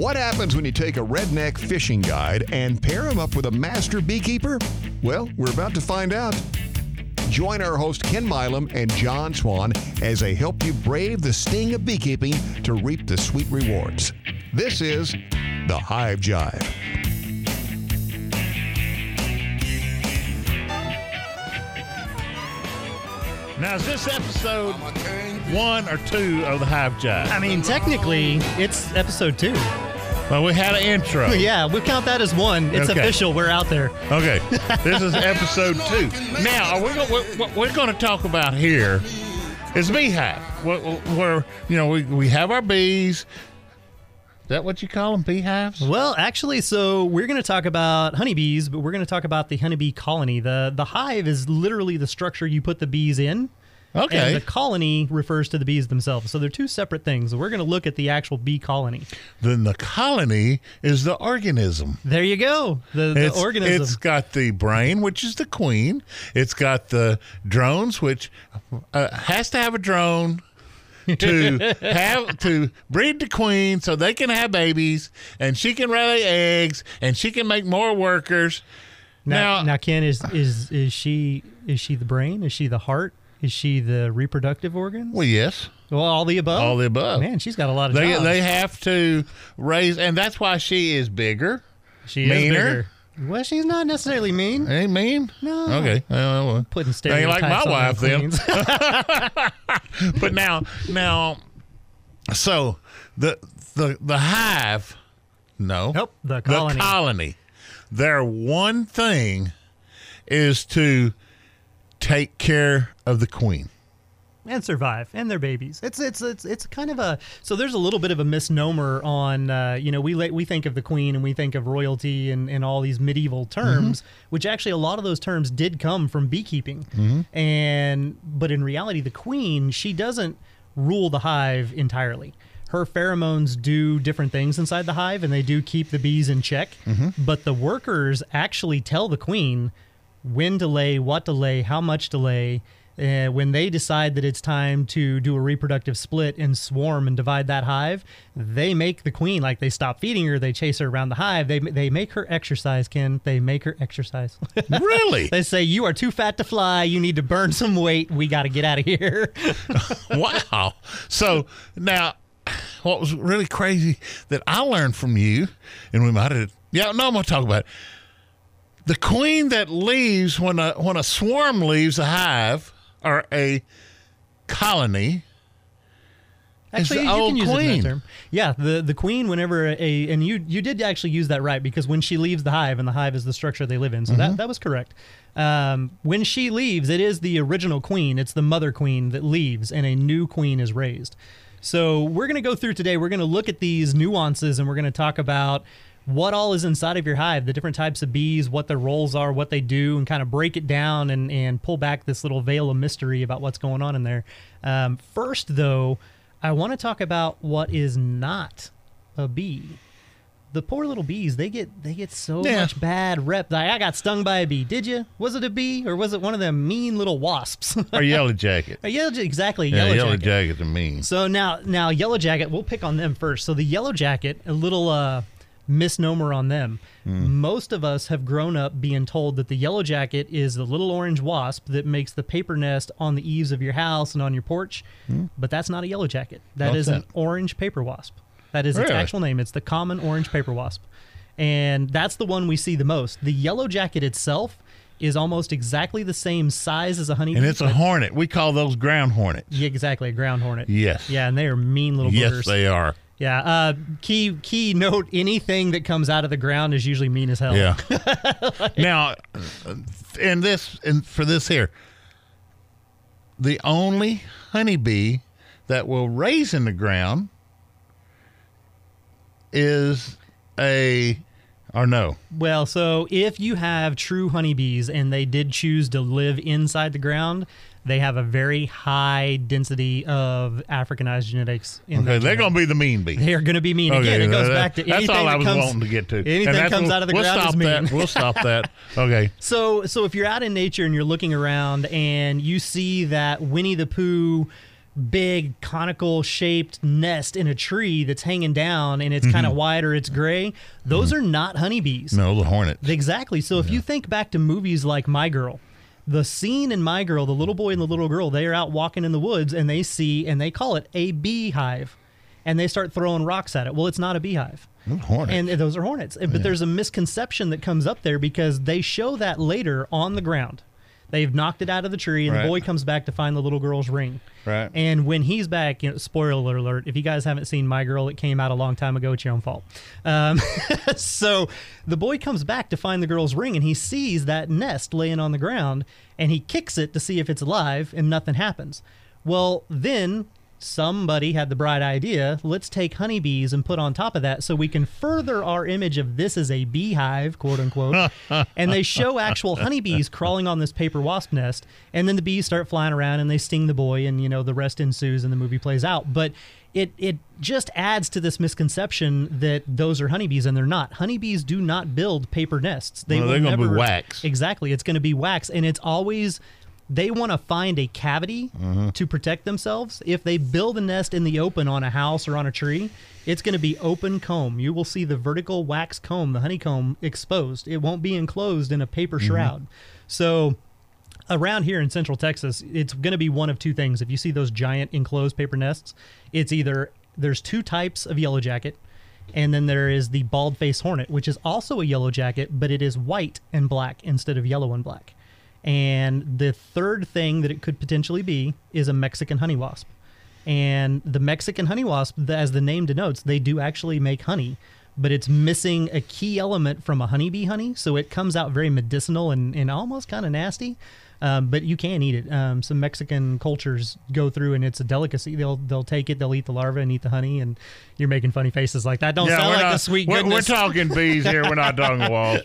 What happens when you take a redneck fishing guide and pair him up with a master beekeeper? Well, we're about to find out. Join our host Ken Milam and John Swan as they help you brave the sting of beekeeping to reap the sweet rewards. This is the Hive Jive. Now, is this episode one or two of the Hive Jive? I mean, technically, it's episode two. Well, we had an intro. Yeah, we'll count that as one. It's Okay. official. We're out there. Okay, this is episode two. Now, are we what, what we're going to talk about here is beehive. Where, where you know we, we have our bees. Is that what you call them, beehives? Well, actually, so we're going to talk about honeybees, but we're going to talk about the honeybee colony. the The hive is literally the structure you put the bees in. Okay. And the colony refers to the bees themselves. So they're two separate things. We're going to look at the actual bee colony. then the colony is the organism. There you go. The, the It's, organism. it's got the brain, which is the queen. It's got the drones, which uh, has to have a drone to have to breed the queen so they can have babies and she can lay eggs and she can make more workers. now, now, now, Ken, is, is, is, she, is she the brain? Is she the heart? Is she the reproductive organs? well, yes, Well, all the above. all the above. Man, she's got a lot of they jobs. they have to raise, and that's why she is bigger. she is meaner. bigger. Well, she's not necessarily mean. Ain't mean? No. Okay. Well, well. Putting Ain't like my wife, then. but now now so the the the hive no Nope, the colony. the colony their one thing is to take care of the queen. And survive and their babies. It's it's it's it's kind of a so there's a little bit of a misnomer on uh, you know we la- we think of the queen and we think of royalty and, and all these medieval terms, mm-hmm. which actually a lot of those terms did come from beekeeping, mm-hmm. and but in reality the queen she doesn't rule the hive entirely. Her pheromones do different things inside the hive and they do keep the bees in check, mm-hmm. but the workers actually tell the queen when delay, what delay, how much delay. Uh, when they decide that it's time to do a reproductive split and swarm and divide that hive, they make the queen like they stop feeding her, they chase her around the hive. They they make her exercise, Ken. They make her exercise. really they say you are too fat to fly. You need to burn some weight. We got to get out of here. wow so now what was really crazy that i learned from you and we might have yeah no i'm gonna talk about it the queen that leaves when a when a swarm leaves a hive or a colony Actually, the you can use it in queen. that term. Yeah, the the queen. Whenever a and you you did actually use that right because when she leaves the hive and the hive is the structure they live in, so Mm-hmm. that that was correct. Um, when she leaves, it is the original queen. It's the mother queen that leaves, and a new queen is raised. So we're going to go through today. We're going to look at these nuances, and we're going to talk about what all is inside of your hive, the different types of bees, what their roles are, what they do, and kind of break it down and and pull back this little veil of mystery about what's going on in there. Um, first, though. I want to talk about what is not a bee. The poor little bees, they get they get so Yeah. much bad rep. Like, I got stung by a bee. Did you? Was it a bee or was it one of them mean little wasps? or yellow jacket A yellow, exactly, yeah yellow, yellow jacket. jackets are mean So now, now yellow jacket. We'll pick on them first. So the yellow jacket, a little uh, misnomer on them. Hmm. Most of us have grown up being told that the yellow jacket is the little orange wasp that makes the paper nest on the eaves of your house and on your porch. Hmm. But that's not a yellow jacket. That What's is an orange paper wasp. That is its actual name. It's the common orange paper wasp. And that's the one we see the most. The yellow jacket itself is almost exactly the same size as a honeybee. and it's a hornet we call those ground hornets yeah, exactly, a ground hornet. yes Yeah, and they are mean little yes boogers. they are Yeah. Uh, key key note: anything that comes out of the ground is usually mean as hell. Yeah. now, uh, in this, in, for this here, the only honeybee that will raise in the ground is a, or no, Well, so if you have true honeybees and they did choose to live inside the ground, they have a very high density of Africanized genetics. In okay, they're going to be the mean bee. They are going to be mean. Again, it goes that- back to that's anything all I was comes, wanting to get to. Anything that comes out of the we'll ground stop is mean. that. We'll stop that. Okay. So, so if you're out in nature and you're looking around and you see that Winnie the Pooh big conical shaped nest in a tree that's hanging down and it's kind of mm-hmm. white or it's gray. Those mm-hmm. are not honeybees. No, the hornets. Exactly. So if you think back to movies like My Girl, the scene in My Girl, the little boy and the little girl, they are out walking in the woods and they see and they call it a beehive. And they start throwing rocks at it. Well, it's not a beehive. Hornets. And those are hornets. But there's a misconception that comes up there because they show that later on the ground. They've knocked it out of the tree, and Right. the boy comes back to find the little girl's ring. Right. And when he's back, you know, spoiler alert, if you guys haven't seen My Girl, it came out a long time ago. It's your own fault. Um, so the boy comes back to find the girl's ring, and he sees that nest laying on the ground, and he kicks it to see if it's alive, and nothing happens. Well, then somebody had the bright idea let's take honeybees and put on top of that so we can further our image of this as a beehive quote unquote. And they show actual honeybees crawling on this paper wasp nest and then the bees start flying around and they sting the boy and you know the rest ensues and the movie plays out. But it it just adds to this misconception that those are honeybees and they're not. Honeybees do not build paper nests. They no, they're gonna be never- wax. exactly. It's going to be wax and it's always they want to find a cavity mm-hmm. to protect themselves. If they build a nest in the open on a house or on a tree, it's going to be open comb. You will see the vertical wax comb, the honeycomb, exposed. It won't be enclosed in a paper mm-hmm. shroud. So, around here in central Texas, it's going to be one of two things. If you see those giant enclosed paper nests, it's either there's two types of yellow jacket, and then there is the bald face hornet, which is also a yellow jacket, but it is white and black instead of yellow and black. And the third thing that it could potentially be is a Mexican honey wasp. And the Mexican honey wasp, as the name denotes, they do actually make honey, but it's missing a key element from a honeybee honey. So it comes out very medicinal and, and almost kind of nasty. Um, but you can eat it. Um, some Mexican cultures go through, and it's a delicacy. They'll they'll take it, they'll eat the larva and eat the honey. And you're making funny faces like that. Don't sound we're like not, a sweet we're, goodness. we're talking bees here. We're not talking walls.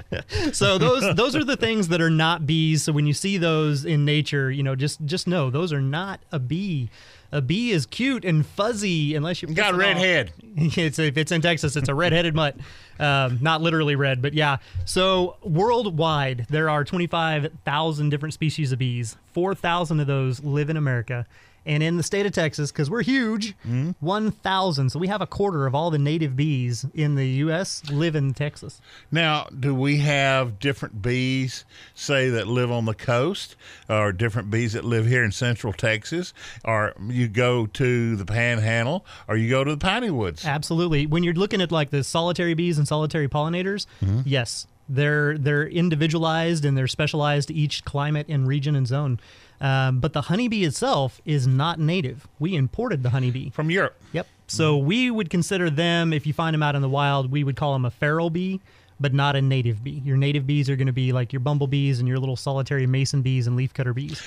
so those those are the things that are not bees. So when you see those in nature, you know, just just know those are not a bee. A bee is cute and fuzzy unless you Got a red off. head. it's if it's in Texas, it's a red-headed mutt. Um, not literally red, but yeah. So worldwide, there are 25,000 different species of bees. 4,000 of those live in America. And in the state of Texas, because we're huge, mm-hmm. 1,000. So we have a quarter of all the native bees in the U.S. live in Texas. Now, do we have different bees, say, that live on the coast, or different bees that live here in central Texas, or you go to the Panhandle, or you go to the Piney Woods? Absolutely. When you're looking at like the solitary bees and solitary pollinators, mm-hmm. yes, they're they're individualized and they're specialized to each climate and region and zone. Um, but the honeybee itself is not native. We imported the honeybee. From Europe. Yep. So we would consider them, if you find them out in the wild, we would call them a feral bee, but not a native bee. Your native bees are going to be like your bumblebees and your little solitary mason bees and leafcutter bees.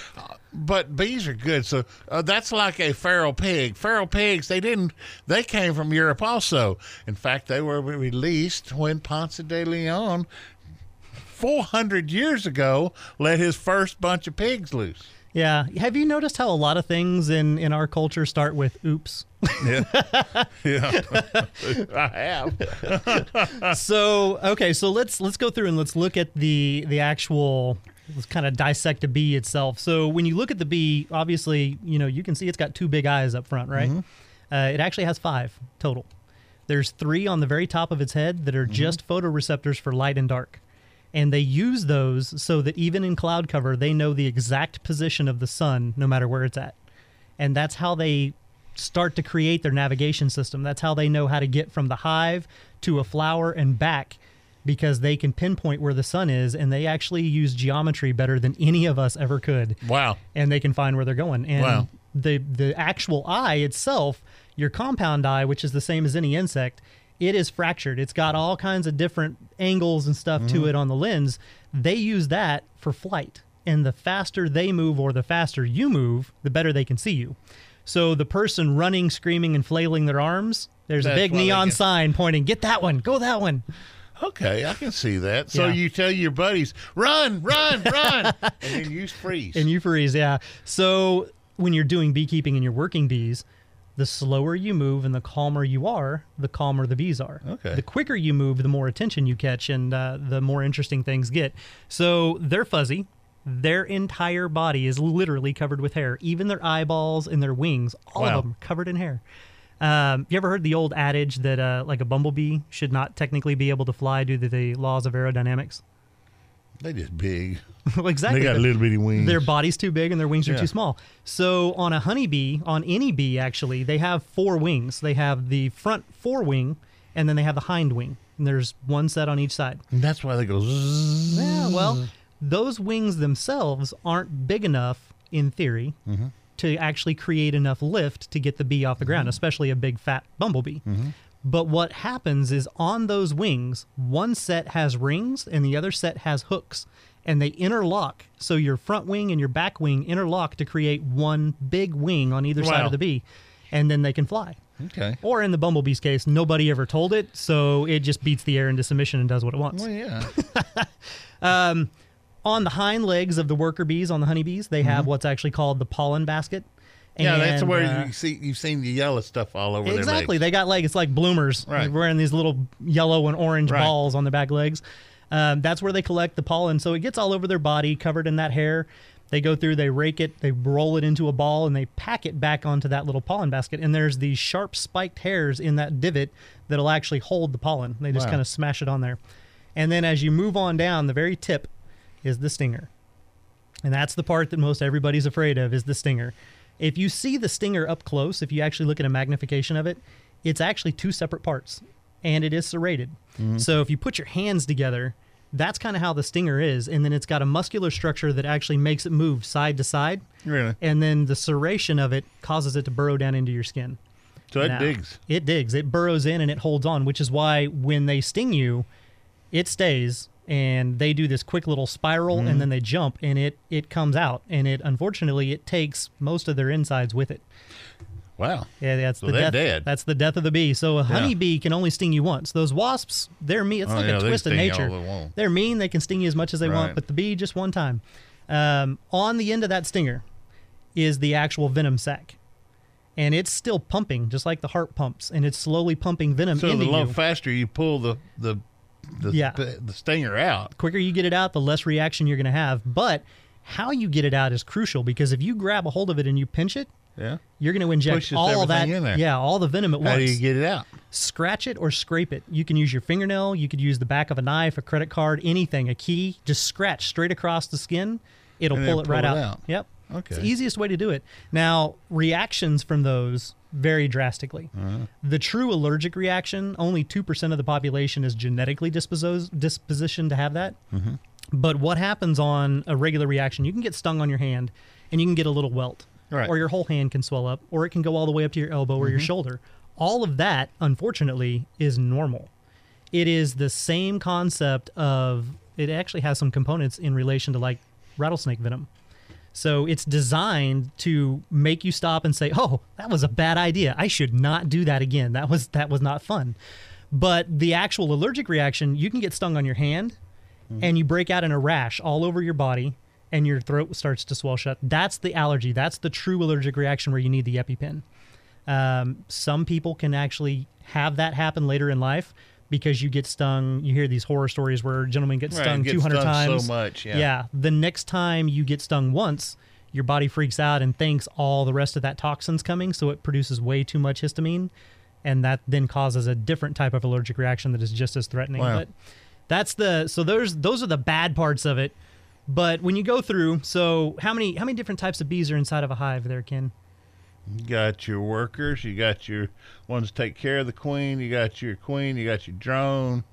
But bees are good, so uh, that's like a feral pig. Feral pigs, they didn't, they came from Europe also. In fact, they were released when Ponce de Leon, 400 years ago, let his first bunch of pigs loose. Yeah. Have you noticed how a lot of things in, in our culture start with oops? Yeah, yeah, I have. so okay, so let's let's go through and let's look at the the actual let's kind of dissect a bee itself. So when you look at the bee, obviously, you know, you can see it's got two big eyes up front, right? Uh, it actually has five total. There's three on the very top of its head that are just photoreceptors for light and dark. And they use those so that even in cloud cover, they know the exact position of the sun no matter where it's at. And that's how they start to create their navigation system. That's how they know how to get from the hive to a flower and back because they can pinpoint where the sun is and they actually use geometry better than any of us ever could Wow. and they can find where they're going. And Wow. the the actual eye itself, your compound eye, which is the same as any insect, it is fractured. It's got all kinds of different angles and stuff to Mm-hmm. it on the lens. They use that for flight. And the faster they move or the faster you move, the better they can see you. So the person running, screaming, and flailing their arms, there's That's a big neon sign pointing, get that one, go that one. Okay, I can see that. So Yeah. you tell your buddies, run, run, run, and then you freeze. And you freeze, yeah. So when you're doing beekeeping and you're working bees, the slower you move and the calmer you are, the calmer the bees are. Okay. The quicker you move, the more attention you catch and uh, the more interesting things get. So they're fuzzy. Their entire body is literally covered with hair. Even their eyeballs and their wings, all Wow. of them covered in hair. Um, you ever heard the old adage that uh, like a bumblebee should not technically be able to fly due to the laws of aerodynamics? They just big. well, exactly. They got little bitty wings. Their body's too big and their wings are too small. So on a honeybee, on any bee actually, they have four wings. They have the front forewing, and then they have the hind wing. And there's one set on each side. And that's why they go. Zzz. Yeah, well, those wings themselves aren't big enough, in theory, mm-hmm. to actually create enough lift to get the bee off the ground, mm-hmm. especially a big fat bumblebee. Mm-hmm. But what happens is on those wings, one set has rings and the other set has hooks, and they interlock. So your front wing and your back wing interlock to create one big wing on either side of the bee, and then they can fly. Okay. Or in the bumblebee's case, nobody ever told it, so it just beats the air into submission and does what it wants. Well, yeah. Um, on the hind legs of the worker bees, on the honeybees, they have what's actually called the pollen basket. Mm-hmm. yeah, that's And, where uh, you see you've seen the yellow stuff all over exactly. their They got like it's like bloomers, Right. They're wearing these little yellow and orange Right. balls on their back legs. Um, that's where they collect the pollen, so it gets all over their body, covered in that hair. They go through, they rake it, they roll it into a ball, and they pack it back onto that little pollen basket. And there's these sharp spiked hairs in that divot that'll actually hold the pollen. They just Wow. kind of smash it on there. And then as you move on down, the very tip is the stinger. And that's the part that most everybody's afraid of is the stinger. If you see the stinger up close, if you actually look at a magnification of it, it's actually two separate parts and it is serrated. Mm-hmm. So if you put your hands together, that's kind of how the stinger is and then it's got a muscular structure that actually makes it move side to side. Really? and then the serration of it causes it to burrow down into your skin. So it Now, digs. It digs. It burrows in and it holds on, which is why when they sting you, it stays and they do this quick little spiral Mm-hmm. and then they jump and it it comes out and it unfortunately it takes most of their insides with it. Wow. Yeah, that's So the death. dead. That's the death of the bee. So a honeybee can only sting you once. Those wasps, they're mean. It's Oh, like yeah, a twist of nature. They they're mean. They can sting you as much as they want, but the bee just one time. Um, on the end of that stinger is the actual venom sac, and it's still pumping just like the heart pumps, and it's slowly pumping venom So into the you. faster you pull the the the, Yeah. the stinger out. quicker you get it out, the less reaction you're going to have. But how you get it out is crucial because if you grab a hold of it and you pinch it, Yeah. you're going to inject all that. in. Yeah, all the venom at How once. How do you get it out? scratch it or scrape it. You can use your fingernail, you could use the back of a knife, a credit card, anything, a key. Just scratch straight across the skin. It'll pull it right pull out. it out. Yep. It's the easiest way to do it. Now, reactions from those vary drastically. Uh-huh. The true allergic reaction, only 2% of the population is genetically dispos- dispositioned to have that. Mm-hmm. But what happens on a regular reaction, you can get stung on your hand and you can get a little welt. Right. Or your whole hand can swell up, or it can go all the way up to your elbow or Mm-hmm. your shoulder. All of that, unfortunately, is normal. It is the same concept of it actually has some components in relation to like rattlesnake venom. So it's designed to make you stop and say, "Oh, that was a bad idea. I should not do that again. That was that was not fun." But the actual allergic reaction, you can get stung on your hand and you break out in a rash all over your body and your throat starts to swell shut. That's the allergy. That's the true allergic reaction where you need the EpiPen. Um, some people can actually have that happen later in life because you get stung. You hear these horror stories where gentlemen get Right, stung get 200 stung times. so much, yeah. Yeah. The next time you get stung once, your body freaks out and thinks all the rest of that toxin's coming, so it produces way too much histamine, and that then causes a different type of allergic reaction that is just as threatening. Wow. But that's the so those those are the bad parts of it. But when you go through, so how many how many different types of bees are inside of a hive there, Ken? You got your workers, you got your ones take care of the queen, you got your queen, you got your drone.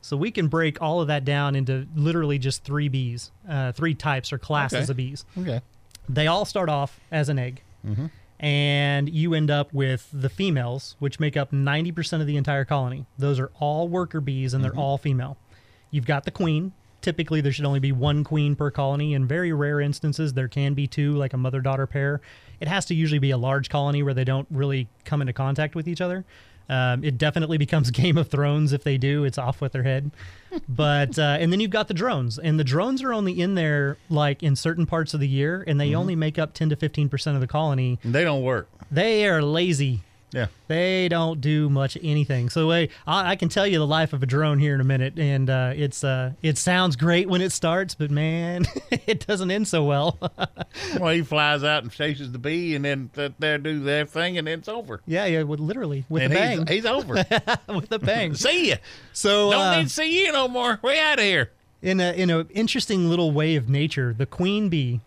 So we can break all of that down into literally just three bees, uh, three types or classes Okay. of bees. Okay. They all start off as an egg, and you end up with the females, which make up 90% of the entire colony. Those are all worker bees, and they're all female. You've got the queen. Typically, there should only be one queen per colony. In very rare instances, there can be two, like a mother daughter pair. It has to usually be a large colony where they don't really come into contact with each other. Um, it definitely becomes Game of Thrones if they do. It's off with their head. But uh, and then you've got the drones, and the drones are only in there like in certain parts of the year, and they only make up ten to fifteen percent of the colony. They don't work. They are lazy. Yeah. They don't do much anything. So I, I can tell you the life of a drone here in a minute, and uh, it's uh, it sounds great when it starts, but man, it doesn't end so well. well, he flies out and chases the bee, and then th- there do their thing, and then it's over. yeah, yeah, with, literally with and a bang, he's, he's over. with a bang. see ya. So Don't uh, need to see you no more. Way out of here. in a in an interesting little way of nature, the queen bee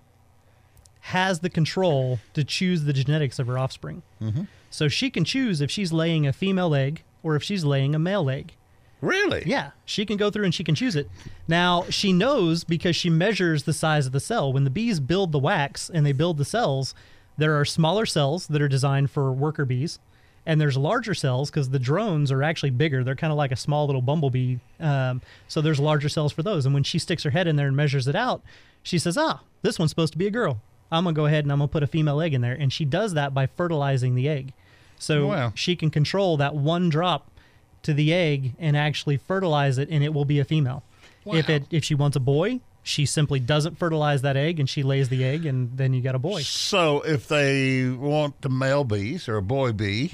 has the control to choose the genetics of her offspring. Mm-hmm. So she can choose if she's laying a female egg or if she's laying a male egg. Really? Yeah, she can go through and she can choose it. Now, she knows because she measures the size of the cell. When the bees build the wax and they build the cells, there are smaller cells that are designed for worker bees, and there's larger cells because the drones are actually bigger. They're kind of like a small little bumblebee. Um, so there's larger cells for those. And when she sticks her head in there and measures it out, she says, ah, this one's supposed to be a girl. I'm going to go ahead and I'm going to put a female egg in there. And she does that by fertilizing the egg. So oh, Wow. she can control that one drop to the egg and actually fertilize it and it will be a female. If it if she wants a boy, she simply doesn't fertilize that egg and she lays the egg and then you got a boy. So if they want the male bees or a boy bee,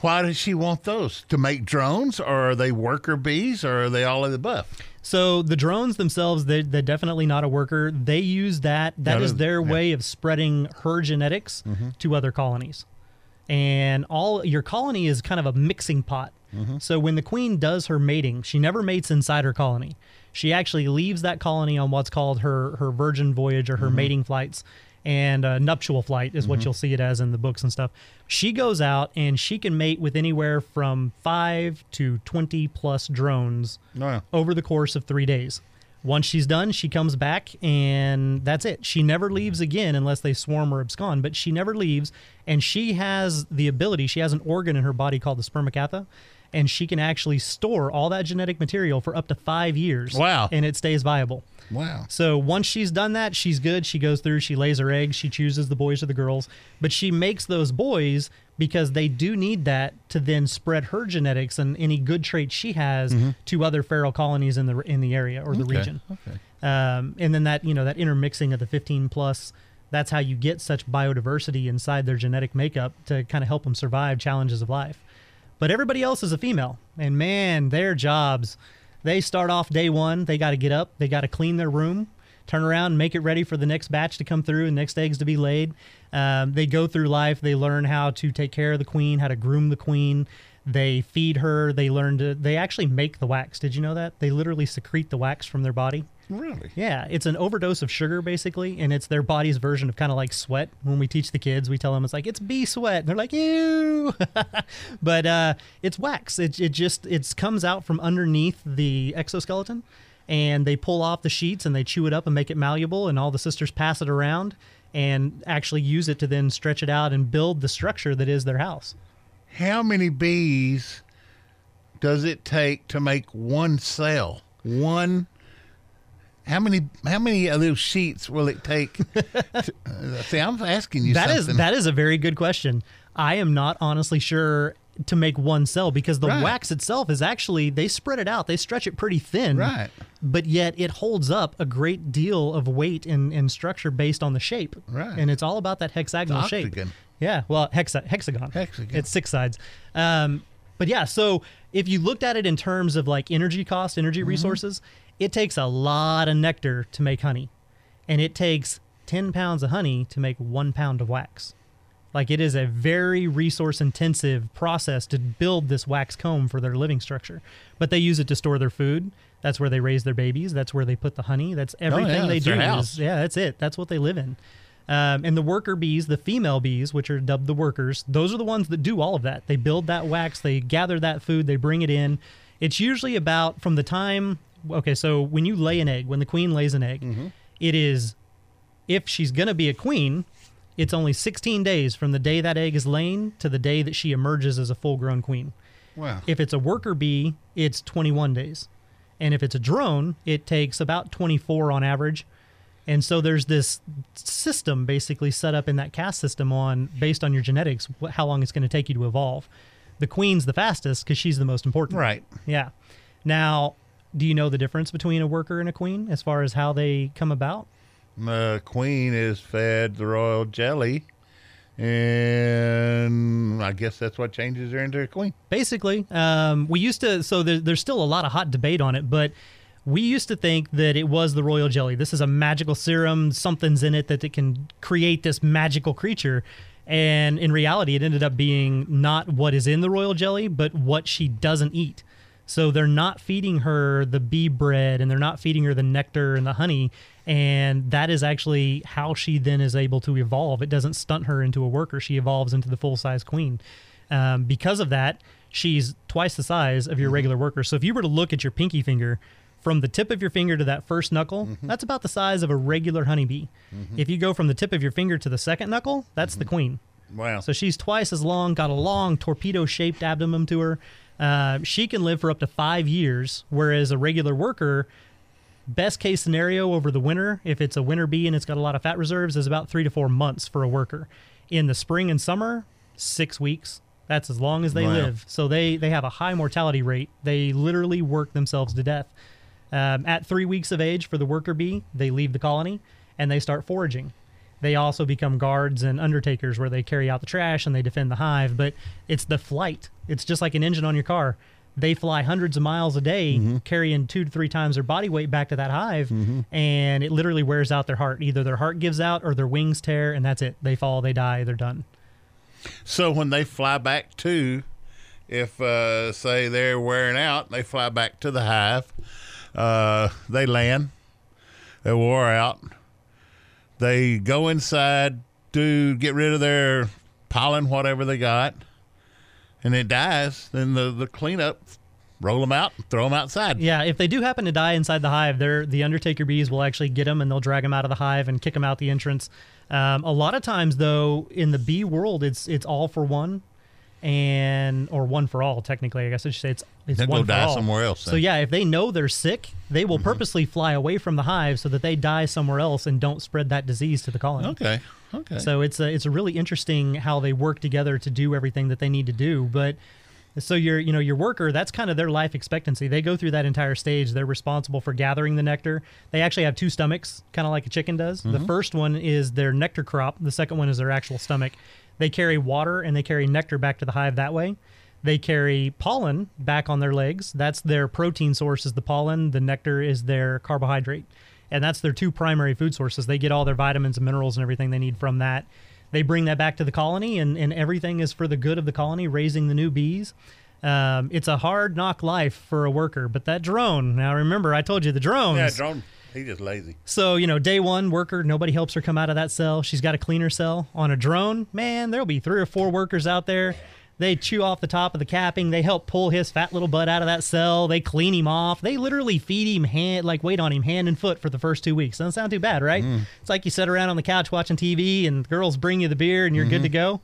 why does she want those? To make drones, or are they worker bees, or are they all of the above? So the drones themselves, they, they're definitely not a worker. They use that. That is their yeah. Mm-hmm. way of spreading her genetics to other colonies. And all your colony is kind of a mixing pot. Mm-hmm. So when the queen does her mating, she never mates inside her colony. She actually leaves that colony on what's called her her virgin voyage or her Mm-hmm. mating flights. And uh, nuptial flight is what you'll see it as in the books and stuff. She goes out and she can mate with anywhere from five to 20 plus drones Wow. over the course of three days. Once she's done, she comes back and that's it. She never leaves again unless they swarm or abscond, but she never leaves. And she has the ability, she has an organ in her body called the spermatheca, and she can actually store all that genetic material for up to five years. Wow. And it stays viable. Wow. So once she's done that, she's good. She goes through, she lays her eggs, she chooses the boys or the girls, but she makes those boys because they do need that to then spread her genetics and any good traits she has to other feral colonies in the in the area or the Okay, region. okay. Um, and then that you know that intermixing of the 15 plus, that's how you get such biodiversity inside their genetic makeup to kind of help them survive challenges of life. But everybody else is a female, and man, their jobs. They start off day one. They got to get up. They got to clean their room, turn around, make it ready for the next batch to come through and next eggs to be laid. Um, they go through life. They learn how to take care of the queen, how to groom the queen. They feed her. They learn to. They actually make the wax. Did you know that? They literally secrete the wax from their body. Really? Yeah, it's an overdose of sugar basically, and it's their body's version of kind of like sweat. When we teach the kids, we tell them it's like it's bee sweat. And they're like, ew, but uh, it's wax. It it just it comes out from underneath the exoskeleton, and they pull off the sheets and they chew it up and make it malleable, and all the sisters pass it around and actually use it to then stretch it out and build the structure that is their house. How many bees does it take to make one cell? One. How many? How many of those sheets will it take? to, uh, see, I'm asking you That is something. that is a very good question. I am not honestly sure to make one cell because the Right. wax itself is actually they spread it out, they stretch it pretty thin, Right. But yet it holds up a great deal of weight and, and structure based on the shape, Right. And it's all about that hexagonal It's shape. Yeah, well, hexa, hexagon. Hexagon. It's six sides. Um, but yeah, so if you looked at it in terms of like energy cost, energy Mm-hmm. resources, it takes a lot of nectar to make honey, and it takes ten pounds of honey to make one pound of wax. Like it is a very resource intensive process to build this wax comb for their living structure. But they use it to store their food. That's where they raise their babies. That's where they put the honey. That's everything they Oh, that's do. their is- yeah, that's it. That's what they live in. Um, and the worker bees, the female bees, which are dubbed the workers, those are the ones that do all of that. They build that wax, they gather that food, they bring it in. It's usually about from the time, okay, so when you lay an egg, when the queen lays an egg, Mm-hmm. it is, if she's going to be a queen, it's only 16 days from the day that egg is laying to the day that she emerges as a full grown queen. wow. If it's a worker bee, it's 21 days. And if it's a drone, it takes about 24 on average. And so there's this system basically set up in that caste system on based on your genetics, wh- how long it's going to take you to evolve. The queen's the fastest because she's the most important. Right. Yeah. Now, do you know the difference between a worker and a queen as far as how they come about? The queen is fed the royal jelly, and I guess that's what changes her into a queen. basically um, we used to so there, there's still a lot of hot debate on it but we used to think that it was the royal jelly this is a magical serum something's in it that it can create this magical creature and in reality it ended up being not what is in the royal jelly but what she doesn't eat so they're not feeding her the bee bread and they're not feeding her the nectar and the honey and that is actually how she then is able to evolve it doesn't stunt her into a worker she evolves into the full-size queen um, because of that, she's twice the size of your mm-hmm. regular worker. So if you were to look at your pinky finger, from the tip of your finger to that first knuckle, mm-hmm. that's about the size of a regular honeybee. Mm-hmm. If you go from the tip of your finger to the second knuckle, that's the queen. Wow. So she's twice as long, got a long torpedo shaped abdomen to her. Uh, she can live for up to five years, whereas a regular worker, best case scenario over the winter, if it's a winter bee and it's got a lot of fat reserves, is about three to four months for a worker. In the spring and summer, six weeks. That's as long as they Wow. live. So they, they have a high mortality rate. They literally work themselves to death. Um, at three weeks of age for the worker bee, they leave the colony and they start foraging. They also become guards and undertakers where they carry out the trash and they defend the hive. But it's the flight. It's just like an engine on your car. They fly hundreds of miles a day, carrying two to three times their body weight back to that hive, and it literally wears out their heart. Either their heart gives out or their wings tear, and that's it. They fall, they die, they're done. So when they fly back to, if uh, say they're wearing out, they fly back to the hive. Uh, they land. They wore out. They go inside to get rid of their pollen, whatever they got, and it dies. Then the the cleanup, roll them out, throw them outside. Yeah, if they do happen to die inside the hive, they're, the Undertaker bees will actually get them and they'll drag them out of the hive and kick them out the entrance. Um, a lot of times, though, in the bee world, it's it's all for one, and or one for all. Technically, I guess I should say it's it's They'll go one die all. somewhere else So yeah, if they know they're sick, they will mm-hmm. purposely fly away from the hive so that they die somewhere else and don't spread that disease to the colony. Okay. Okay. So it's a, it's a really interesting how they work together to do everything that they need to do. But so your you know your worker that's kind of their life expectancy. They go through that entire stage. They're responsible for gathering the nectar. They actually have two stomachs, kind of like a chicken does. The mm-hmm. first one is their nectar crop. The second one is their actual stomach. They carry water and they carry nectar back to the hive that way. They carry pollen back on their legs. That's their protein source is the pollen. The nectar is their carbohydrate. And that's their two primary food sources. They get all their vitamins and minerals and everything they need from that. They bring that back to the colony, and, and everything is for the good of the colony, raising the new bees. Um, it's a hard knock life for a worker, but that drone, now remember, I told you the drones. yeah, drone. He just lazy. So, you know, day one worker, nobody helps her come out of that cell. She's got to clean her cell. On a drone, man, there'll be three or four workers out there. They chew off the top of the capping. They help pull his fat little butt out of that cell. They clean him off. They literally feed him hand, like wait on him hand and foot for the first two weeks. Doesn't sound too bad, right? Mm. It's like you sit around on the couch watching TV and girls bring you the beer and you're good mm-hmm. to go.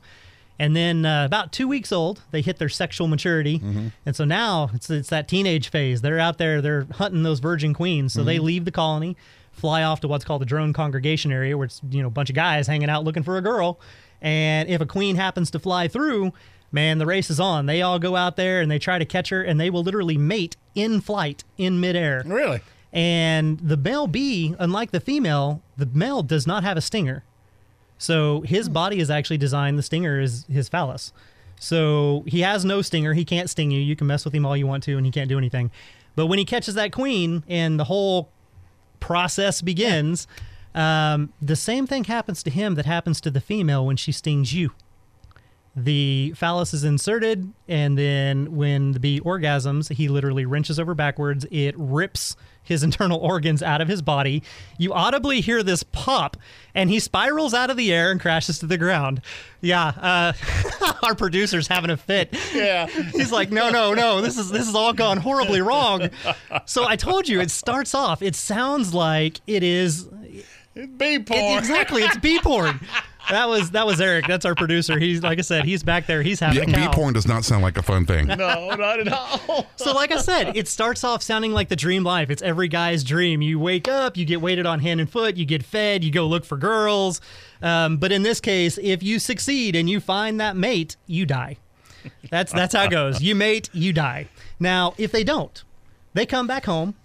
And then uh, about two weeks old, they hit their sexual maturity, mm-hmm. and so now it's it's that teenage phase. They're out there, they're hunting those virgin queens. So they mm-hmm. leave the colony, fly off to what's called the drone congregation area, where it's you know a bunch of guys hanging out looking for a girl. And if a queen happens to fly through, man, the race is on. They all go out there and they try to catch her, and they will literally mate in flight in midair. Really? And the male bee, unlike the female, the male does not have a stinger. So his body is actually designed, the stinger is his phallus. So he has no stinger. He can't sting you. You can mess with him all you want to, and he can't do anything. But when he catches that queen and the whole process begins, um, the same thing happens to him that happens to the female when she stings you the phallus is inserted, and then when the bee orgasms, he literally wrenches over backwards. It rips his internal organs out of his body. You audibly hear this pop, and he spirals out of the air and crashes to the ground. Yeah, uh, our producer's having a fit. Yeah. He's like, no, no, no. This is this has all gone horribly wrong. So I told you, it starts off. It sounds like it is Bee porn. it- exactly. It's bee porn. That was that was Eric. That's our producer. He's like I said, he's back there. He's having Yeah, a bee cow. porn does not sound like a fun thing. no, not at all. So like I said, it starts off sounding like the dream life. It's every guy's dream. You wake up, you get waited on hand and foot, you get fed, you go look for girls. Um, but in this case, if you succeed and you find that mate, you die. That's that's how it goes. You mate, you die. Now, if they don't, they come back home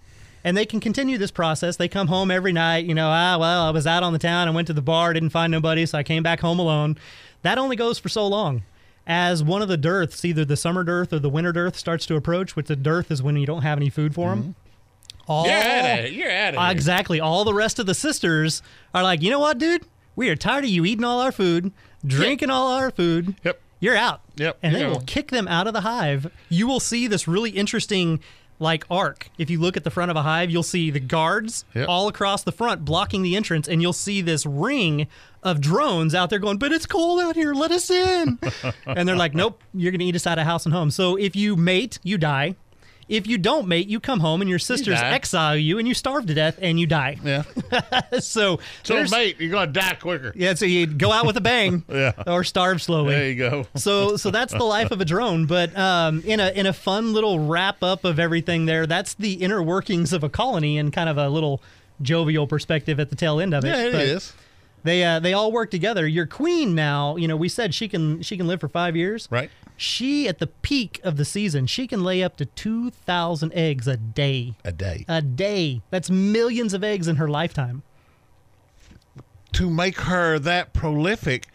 and they can continue this process. They come home every night, you know, ah, well, I was out on the town, I went to the bar, didn't find nobody, so I came back home alone. That only goes for so long. as one of the dearths, either the summer dearth or the winter dearth, starts to approach, which the dearth is when you don't have any food for them. All, You're out of it. You're out of Uh, exactly. All the rest of the sisters are like, you know what, dude? We are tired of you eating all our food, drinking all our food. Yep. You're out. Yep, And they will kick them out of the hive. You will see this really interesting like arc. If you look at the front of a hive, you'll see the guards Yep. all across the front blocking the entrance, and you'll see this ring of drones out there going, But it's cold out here, let us in. and they're like, Nope, you're gonna eat us out of house and home. So if you mate, you die. If you don't mate, you come home and your sisters die. exile you and you starve to death and you die. yeah. so So, mate, you're going to die quicker. yeah, so you go out with a bang Yeah. or starve slowly. There you go. so so that's the life of a drone but um, in a in a fun little wrap up of everything there that's the inner workings of a colony and kind of a little jovial perspective at the tail end of it Yeah, it But is. They uh, they all work together your queen now you know we said she can she can live for five years Right. she at the peak of the season she can lay up to 2000 eggs a day A day. a day that's millions of eggs in her lifetime to make her that prolific,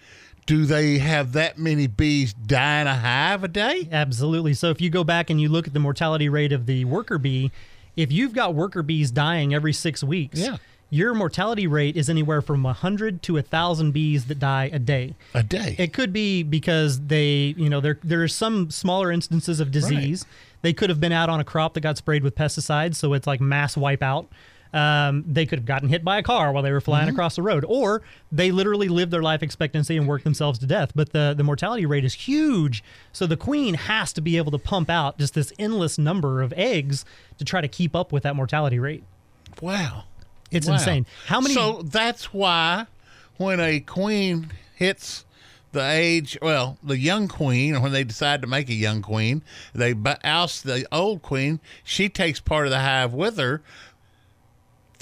do they have that many bees dying a hive a day? Absolutely. So if you go back and you look at the mortality rate of the worker bee, if you've got worker bees dying every six weeks, Yeah. Your mortality rate is anywhere from 100 to 1,000 bees that die a day. A day. It could be because they, you know, there there are some smaller instances of disease. They could have been out on a crop that got sprayed with pesticides, so it's like mass wipeout. Um, they could have gotten hit by a car while they were flying across the road, or they literally lived their life expectancy and worked themselves to death. But the the mortality rate is huge, so the queen has to be able to pump out just this endless number of eggs to try to keep up with that mortality rate. wow. It's Wow. insane. How many? So that's why when a queen hits the age, well, the young queen, or when they decide to make a young queen, they oust the old queen. She takes part of the hive with her.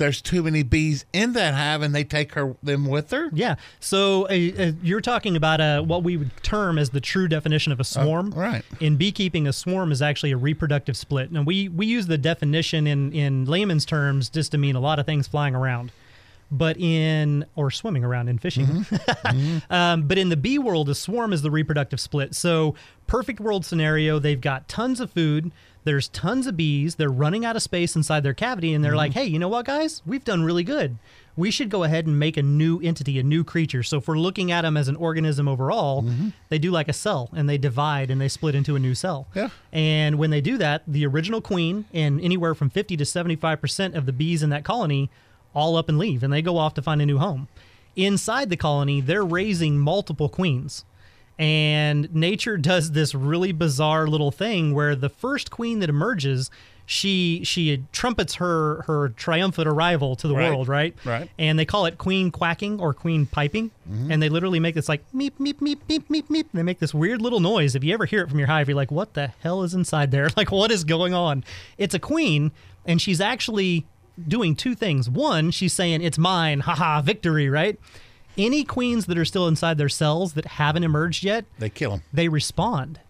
There's too many bees in that hive, and they take her them with her. Yeah. So uh, uh, you're talking about uh, what we would term as the true definition of a swarm. right. In beekeeping, a swarm is actually a reproductive split. Now we we use the definition in in layman's terms just to mean a lot of things flying around. But in or swimming around in fishing, mm-hmm. Mm-hmm. um, but in the bee world, a swarm is the reproductive split. So perfect world scenario, they've got tons of food. There's tons of bees. They're running out of space inside their cavity, and they're mm-hmm. like, "Hey, you know what, guys? We've done really good. We should go ahead and make a new entity, a new creature." So if we're looking at them as an organism overall, they do like a cell, and they divide and they split into a new cell. Yeah. And when they do that, the original queen and anywhere from 50 to 75 percent of the bees in that colony all up and leave, and they go off to find a new home. Inside the colony, they're raising multiple queens. And nature does this really bizarre little thing where the first queen that emerges, she she trumpets her her triumphant arrival to the Right. world, right? Right. And they call it queen quacking or queen piping, mm-hmm. and they literally make this like meep meep meep meep meep meep. They make this weird little noise. If you ever hear it from your hive, you're like, "What the hell is inside there? Like, what is going on?" It's a queen, and she's actually doing two things. One, she's saying, "It's mine, haha, victory!" Right? Any queens that are still inside their cells that haven't emerged yet, They kill them. they respond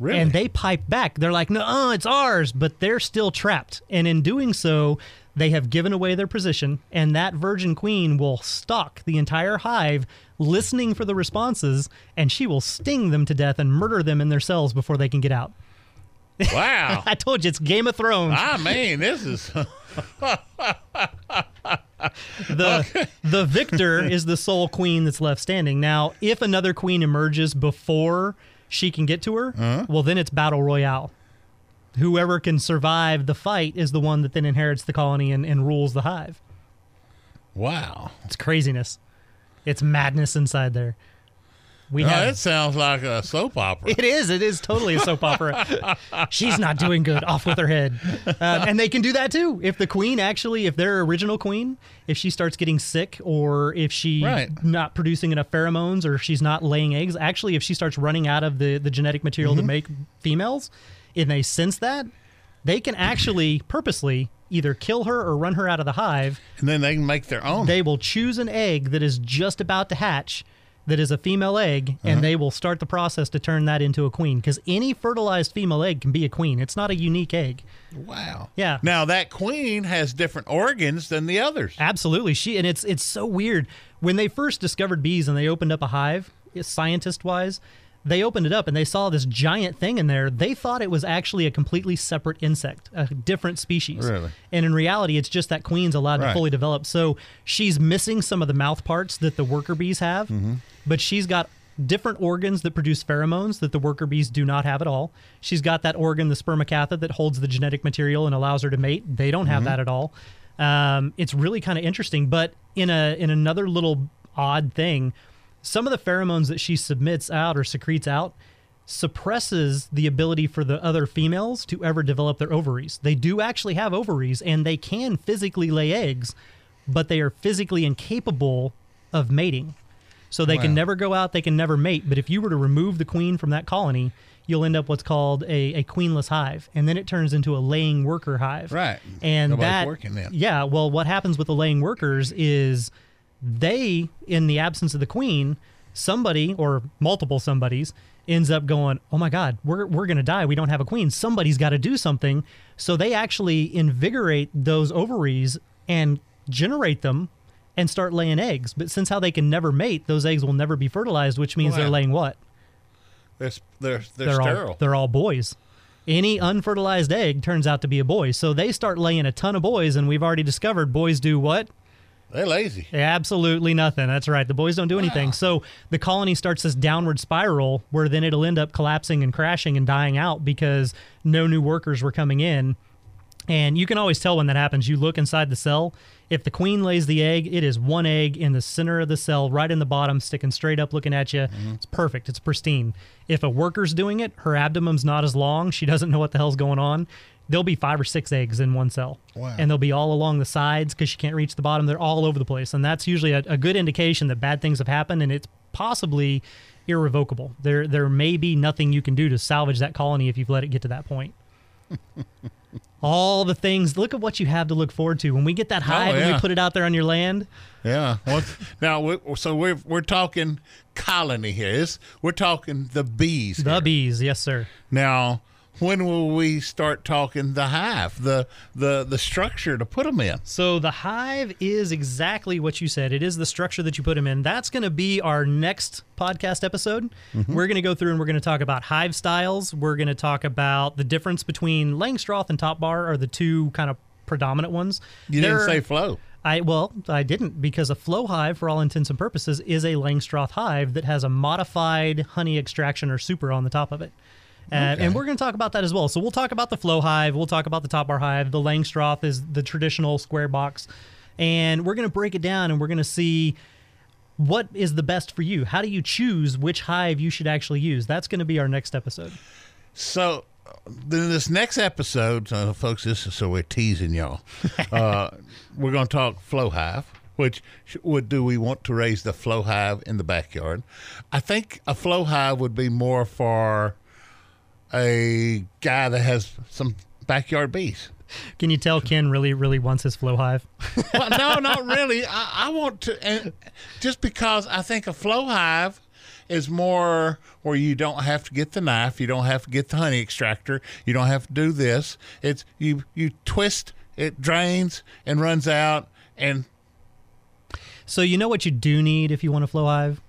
Really? and they pipe back. They're like, no, it's ours, but they're still trapped. And in doing so, they have given away their position, and that virgin queen will stalk the entire hive, listening for the responses, and she will sting them to death and murder them in their cells before they can get out. wow. I told you, it's Game of Thrones. I mean, this is the the victor is the sole queen that's left standing. Now, if another queen emerges before she can get to her, well, then it's battle royale. Whoever can survive the fight is the one that then inherits the colony and, and rules the hive. wow. It's craziness. It's madness inside there. We Oh, have it sounds like a soap opera. It is. It is totally a soap opera. She's not doing good. Off with her head. Um, and they can do that too. If the queen actually, if their original queen, if she starts getting sick or if she Right. not producing enough pheromones or if she's not laying eggs, actually, if she starts running out of the, the genetic material to make females, and they sense that, they can actually purposely either kill her or run her out of the hive and then they can make their own. they will choose an egg that is just about to hatch that is a female egg and they will start the process to turn that into a queen because any fertilized female egg can be a queen it's not a unique egg wow. Yeah. Now that queen has different organs than the others. absolutely she and it's it's so weird when they first discovered bees and they opened up a hive scientist wise they opened it up and they saw this giant thing in there. They thought it was actually a completely separate insect, a different species. Really? And in reality, it's just that queen's allowed Right. to fully develop. So she's missing some of the mouth parts that the worker bees have, Mm-hmm. But she's got different organs that produce pheromones that the worker bees do not have at all. She's got that organ, the spermacathode, that holds the genetic material and allows her to mate. They don't have that at all. Um, it's really kind of interesting. But in a in another little odd thing, some of the pheromones that she submits out or secretes out suppresses the ability for the other females to ever develop their ovaries. They do actually have ovaries and they can physically lay eggs, but they are physically incapable of mating. So they can never go out, they can never mate. But if you were to remove the queen from that colony, you'll end up what's called a, a queenless hive. And then it turns into a laying worker hive. Right. And Nobody's that working then. yeah, well, what happens with the laying workers is they, in the absence of the queen, somebody or multiple somebodies ends up going, "Oh my God, we're we're gonna die. We don't have a queen. Somebody's got to do something." So they actually invigorate those ovaries and generate them and start laying eggs. But since how they can never mate, those eggs will never be fertilized, which means they're laying what? They're, they're, they're, all sterile. they're all boys. Any unfertilized egg turns out to be a boy. So they start laying a ton of boys, and we've already discovered boys do what? They're lazy. Absolutely nothing. That's right. The boys don't do anything. So the colony starts this downward spiral where then it'll end up collapsing and crashing and dying out because no new workers were coming in. And you can always tell when that happens. You look inside the cell. If the queen lays the egg, it is one egg in the center of the cell, right in the bottom, sticking straight up, looking at you. Mm-hmm. It's perfect. It's pristine. If a worker's doing it, her abdomen's not as long. She doesn't know what the hell's going on. There'll be five or six eggs in one cell. Wow. And they'll be all along the sides because she can't reach the bottom. They're all over the place. And that's usually a, a good indication that bad things have happened and it's possibly irrevocable. There there may be nothing you can do to salvage that colony if you've let it get to that point. all the things, look at what you have to look forward to. When we get that oh, hive and yeah. we put it out there on your land, Yeah. What, now, we so we're we're talking colony here. It's, we're talking the bees. the here. bees, yes, sir. Now, when will we start talking the hive, the the the structure to put them in? So the hive is exactly what you said. It is the structure that you put them in. That's going to be our next podcast episode. Mm-hmm. We're going to go through and we're going to talk about hive styles. We're going to talk about the difference between Langstroth and Top Bar are the two kind of predominant ones. You There- didn't say flow. I well, I didn't because a flow hive, for all intents and purposes, is a Langstroth hive that has a modified honey extraction or super on the top of it. Okay. And we're going to talk about that as well. So we'll talk about the flow hive. We'll talk about the top bar hive. The Langstroth is the traditional square box, and we're going to break it down and we're going to see what is the best for you. How do you choose which hive you should actually use? That's going to be our next episode. So, then this next episode, uh, folks, this is so we're teasing y'all. Uh, we're going to talk flow hive. Which would do we want to raise the flow hive in the backyard? I think a flow hive would be more for a guy that has some backyard bees. Can you tell Ken really, really wants his flow hive? well, no, not really. I, I want to, and just because I think a flow hive is more where you don't have to get the knife, you don't have to get the honey extractor, you don't have to do this. It's you you twist, it drains and runs out, and So you know what you do need if you want a flow hive?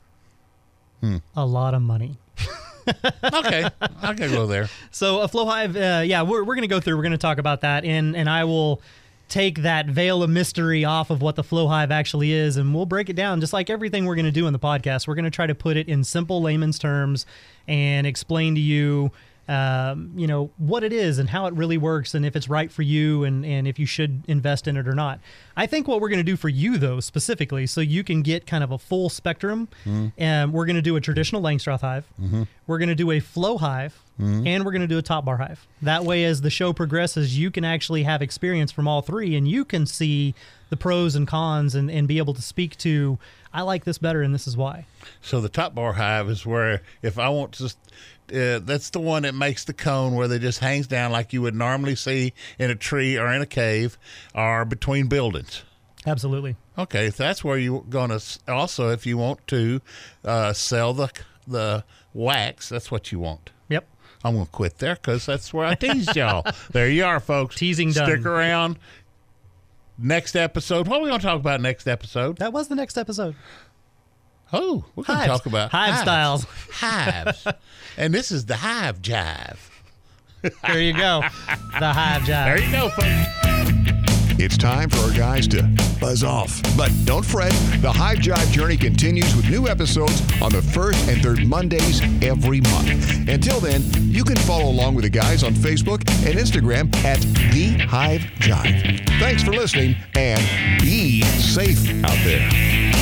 Hmm. A lot of money. okay, I can go there. So a flow hive, uh, yeah, we're, we're going to go through. We're going to talk about that, and and I will take that veil of mystery off of what the flow hive actually is, and we'll break it down just like everything we're going to do in the podcast. We're going to try to put it in simple layman's terms and explain to you. Um, you know what it is and how it really works and if it's right for you and, and if you should invest in it or not. I think what we're going to do for you though specifically so you can get kind of a full spectrum and we're going to do a traditional langstroth hive. Mm-hmm. We're going to do a flow hive. Mm-hmm. And we're going to do a top bar hive. That way, as the show progresses, you can actually have experience from all three and you can see the pros and cons and, and be able to speak to, I like this better and this is why. So the top bar hive is where if I want to, uh, that's the one that makes the cone where they just hangs down like you would normally see in a tree or in a cave or between buildings. Absolutely. Okay, so that's where you're going to also, if you want to uh, sell the the wax, that's what you want. Yep. I'm going to quit there because that's where I teased y'all. there you are, folks. Teasing done. Stick around. Next episode. What are we going to talk about next episode? That was the next episode. Oh, we're going to talk about Hive hives. styles. Hives. and this is the hive jive. There you go. The hive jive. There you go, folks. It's time for our guys to buzz off. But don't fret, the Hive Jive journey continues with new episodes on the first and third Mondays every month. Until then, you can follow along with the guys on Facebook and Instagram at The Hive Jive. Thanks for listening and be safe out there.